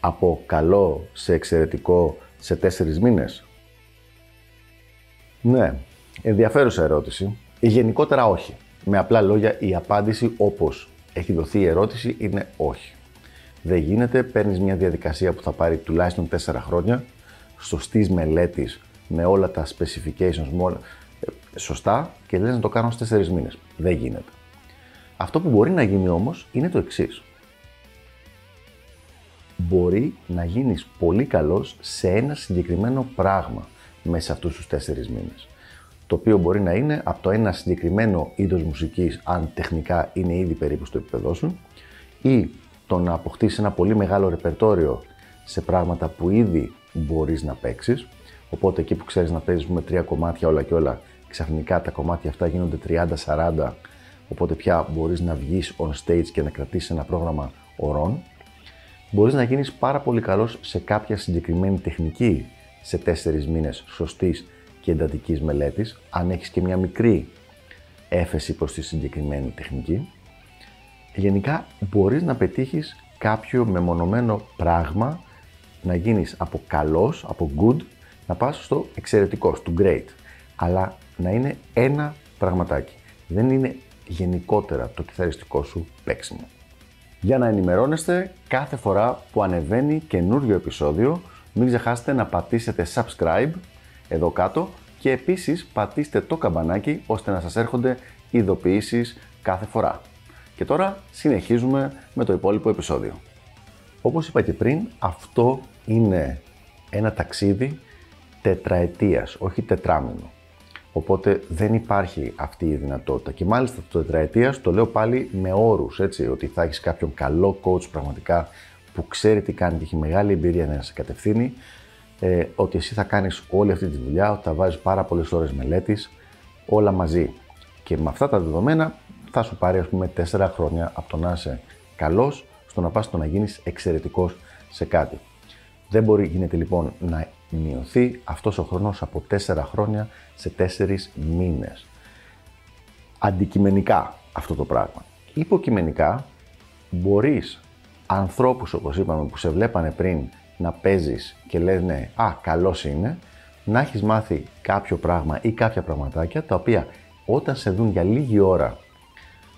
από καλό σε εξαιρετικό σε τέσσερις μήνες; Ναι, ενδιαφέρουσα ερώτηση. Γενικότερα όχι. Με απλά λόγια η απάντηση όπως έχει δοθεί η ερώτηση είναι όχι. Δεν γίνεται, παίρνεις μια διαδικασία που θα πάρει τουλάχιστον 4 χρόνια, σωστής μελέτης με όλα τα specifications, με όλα, ε, σωστά και λες να το κάνω στις 4 μήνες. Δεν γίνεται. Αυτό που μπορεί να γίνει όμως είναι το εξής. Μπορεί να γίνεις πολύ καλός σε ένα συγκεκριμένο πράγμα μέσα σε αυτούς τους 4 μήνες. Το οποίο μπορεί να είναι από το ένα συγκεκριμένο είδος μουσικής, αν τεχνικά είναι ήδη περίπου στο επίπεδό σου, ή το να αποκτήσεις ένα πολύ μεγάλο ρεπερτόριο σε πράγματα που ήδη μπορείς να παίξεις. Οπότε εκεί που ξέρεις να παίζεις με τρία κομμάτια όλα και όλα, ξαφνικά τα κομμάτια αυτά γίνονται 30-40, οπότε πια μπορείς να βγεις on stage και να κρατήσεις ένα πρόγραμμα ωρών. Μπορείς να γίνεις πάρα πολύ καλός σε κάποια συγκεκριμένη τεχνική σε 4 μήνες σωστής και εντατικής μελέτης, αν έχεις και μια μικρή έφεση προς τη συγκεκριμένη τεχνική γενικά μπορείς να πετύχεις κάποιο μεμονωμένο πράγμα, να γίνεις από καλός, από good, να πας στο εξαιρετικό, στο great. Αλλά να είναι ένα πραγματάκι. Δεν είναι γενικότερα το κιθαριστικό σου παίξιμο. Για να ενημερώνεστε κάθε φορά που ανεβαίνει καινούριο επεισόδιο, μην ξεχάσετε να πατήσετε subscribe εδώ κάτω και επίσης πατήστε το καμπανάκι ώστε να σας έρχονται ειδοποιήσεις κάθε φορά. Και τώρα συνεχίζουμε με το υπόλοιπο επεισόδιο. Όπως είπα και πριν, αυτό είναι ένα ταξίδι τετραετίας, όχι τετράμινο. Οπότε δεν υπάρχει αυτή η δυνατότητα. Και μάλιστα το τετραετίας το λέω πάλι με όρους, έτσι, ότι θα έχεις κάποιον καλό coach πραγματικά που ξέρει τι κάνει και έχει μεγάλη εμπειρία να σε κατευθύνει, ε, ότι εσύ θα κάνεις όλη αυτή τη δουλειά, ότι θα βάζεις πάρα πολλές ώρες μελέτης, όλα μαζί. Και με αυτά τα δεδομένα θα σου πάρει, ας πούμε, 4 χρόνια από το να είσαι καλός στο να πας στο να γίνεις εξαιρετικός σε κάτι. Δεν μπορεί, γίνεται λοιπόν, να μειωθεί αυτός ο χρόνος από 4 χρόνια σε 4 μήνες. Αντικειμενικά αυτό το πράγμα. Υποκειμενικά μπορείς ανθρώπους, όπως είπαμε, που σε βλέπανε πριν να παίζεις και λένε Α, καλός είναι, να έχεις μάθει κάποιο πράγμα ή κάποια πραγματάκια τα οποία όταν σε δουν για λίγη ώρα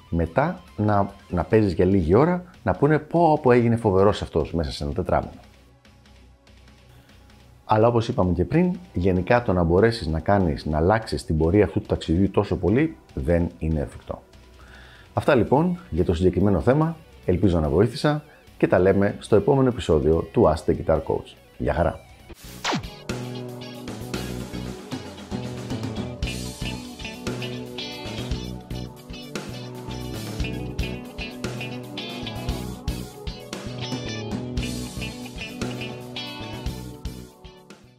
μετά να, να παίζεις για λίγη ώρα, να πούνε πω πω έγινε φοβερός αυτός μέσα σε ένα τετράμινο. Αλλά όπως είπαμε και πριν, γενικά το να μπορέσεις να κάνεις, να αλλάξεις την πορεία αυτού του ταξιδιού τόσο πολύ, δεν είναι εφικτό. Αυτά λοιπόν για το συγκεκριμένο θέμα, ελπίζω να βοήθησα και τα λέμε στο επόμενο επεισόδιο του Ask the Guitar Coach. Γεια χαρά!